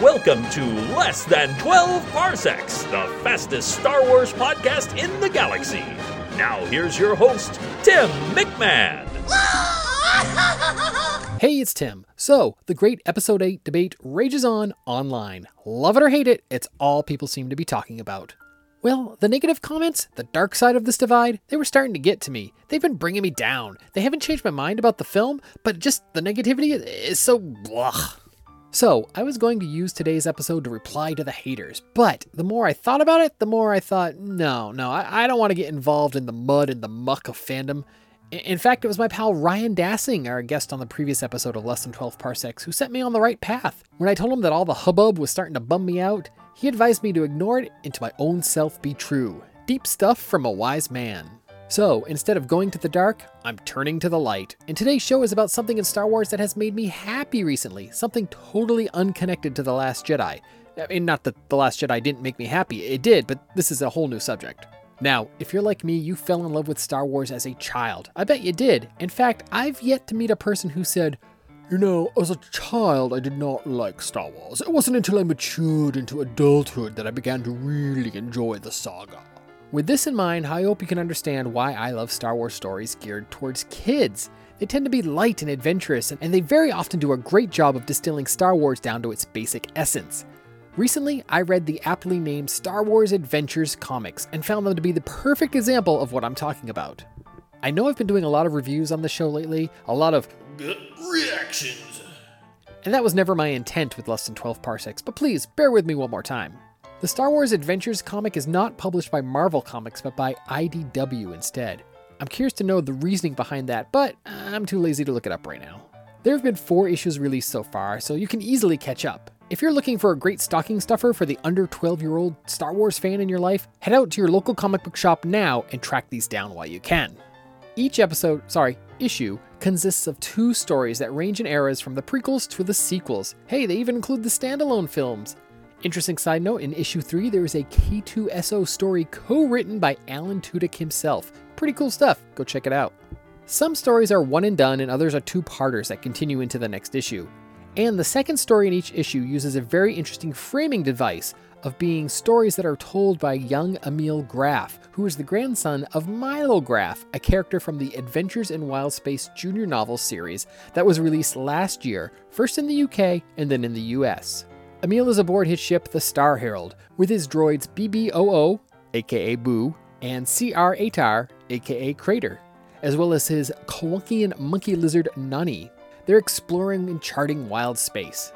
Welcome to Less Than 12 Parsecs, the fastest Star Wars podcast in the galaxy. Now, here's your host, Tim McMahon. Hey, it's Tim. So, the great Episode 8 debate rages on online. Love it or hate it, it's all people seem to be talking about. Well, the negative comments, the dark side of this divide, they were starting to get to me. They've been bringing me down. They haven't changed my mind about the film, but just the negativity is so blah. So, I was going to use today's episode to reply to the haters, but the more I thought about it, the more I thought, no, no, I, I don't want to get involved in the mud and the muck of fandom. In fact, it was my pal Ryan Dassing, our guest on the previous episode of Less Than 12 Parsecs, who set me on the right path. When I told him that all the hubbub was starting to bum me out, he advised me to ignore it and to my own self be true. Deep stuff from a wise man. So, instead of going to the dark, I'm turning to the light. And today's show is about something in Star Wars that has made me happy recently, something totally unconnected to The Last Jedi. I mean, not that The Last Jedi didn't make me happy, it did, but this is a whole new subject. Now, if you're like me, you fell in love with Star Wars as a child. I bet you did. In fact, I've yet to meet a person who said, You know, as a child, I did not like Star Wars. It wasn't until I matured into adulthood that I began to really enjoy the saga. With this in mind, I hope you can understand why I love Star Wars stories geared towards kids. They tend to be light and adventurous, and they very often do a great job of distilling Star Wars down to its basic essence. Recently, I read the aptly named Star Wars Adventures comics and found them to be the perfect example of what I'm talking about. I know I've been doing a lot of reviews on the show lately, a lot of Reactions. and that was never my intent with less than 12 parsecs, but please bear with me one more time. The Star Wars Adventures comic is not published by Marvel Comics, but by IDW instead. I'm curious to know the reasoning behind that, but I'm too lazy to look it up right now. There have been four issues released so far, so you can easily catch up. If you're looking for a great stocking stuffer for the under 12 year old Star Wars fan in your life, head out to your local comic book shop now and track these down while you can. Each episode, sorry, issue, consists of two stories that range in eras from the prequels to the sequels. Hey, they even include the standalone films. Interesting side note in issue 3, there is a K2SO story co written by Alan Tudyk himself. Pretty cool stuff, go check it out. Some stories are one and done, and others are two parters that continue into the next issue. And the second story in each issue uses a very interesting framing device of being stories that are told by young Emil Graf, who is the grandson of Milo Graf, a character from the Adventures in Wild Space junior novel series that was released last year, first in the UK and then in the US. Emil is aboard his ship, the Star Herald, with his droids BBOO, aka Boo, and CR-8R, aka Crater, as well as his Kowakian monkey lizard Nani. They're exploring and charting wild space.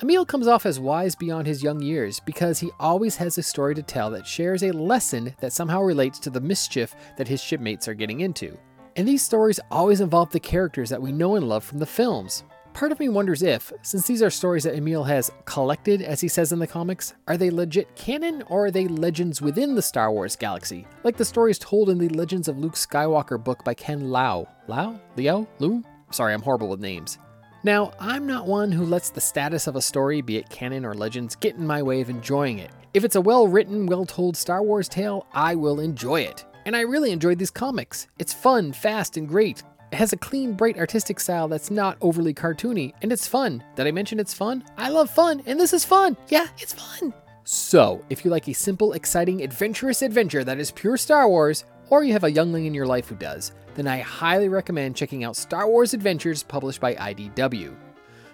Emil comes off as wise beyond his young years because he always has a story to tell that shares a lesson that somehow relates to the mischief that his shipmates are getting into. And these stories always involve the characters that we know and love from the films. Part of me wonders if, since these are stories that Emil has collected, as he says in the comics, are they legit canon or are they legends within the Star Wars galaxy, like the stories told in the Legends of Luke Skywalker book by Ken Lau? Lau? Leo? Lu? Sorry, I'm horrible with names. Now, I'm not one who lets the status of a story, be it canon or legends, get in my way of enjoying it. If it's a well written, well told Star Wars tale, I will enjoy it. And I really enjoyed these comics. It's fun, fast, and great. It has a clean, bright artistic style that's not overly cartoony, and it's fun. Did I mention it's fun? I love fun, and this is fun. Yeah, it's fun. So, if you like a simple, exciting, adventurous adventure that is pure Star Wars, or you have a youngling in your life who does, then I highly recommend checking out Star Wars Adventures published by IDW.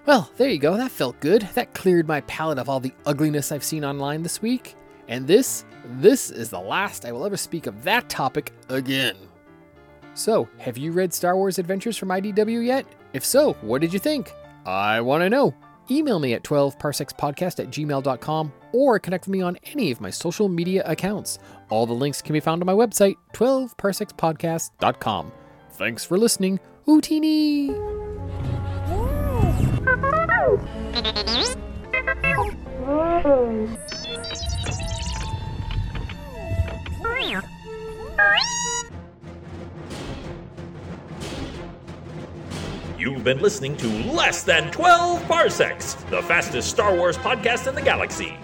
Well, there you go, that felt good. That cleared my palate of all the ugliness I've seen online this week. And this, this is the last I will ever speak of that topic again. So, have you read Star Wars Adventures from IDW yet? If so, what did you think? I want to know. Email me at 12parsecspodcast at gmail.com or connect with me on any of my social media accounts. All the links can be found on my website, 12parsecspodcast.com. Thanks for listening. Hootini! You've been listening to Less Than 12 Parsecs, the fastest Star Wars podcast in the galaxy.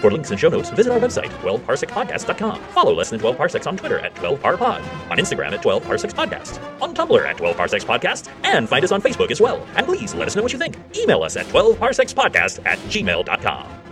For links and show notes, visit our website, 12parsecpodcast.com. Follow Less Than 12 Parsecs on Twitter at 12parpod, on Instagram at 12 Parsecs Podcast, on Tumblr at 12 Parsecs Podcast, and find us on Facebook as well. And please let us know what you think. Email us at 12parsecspodcast at gmail.com.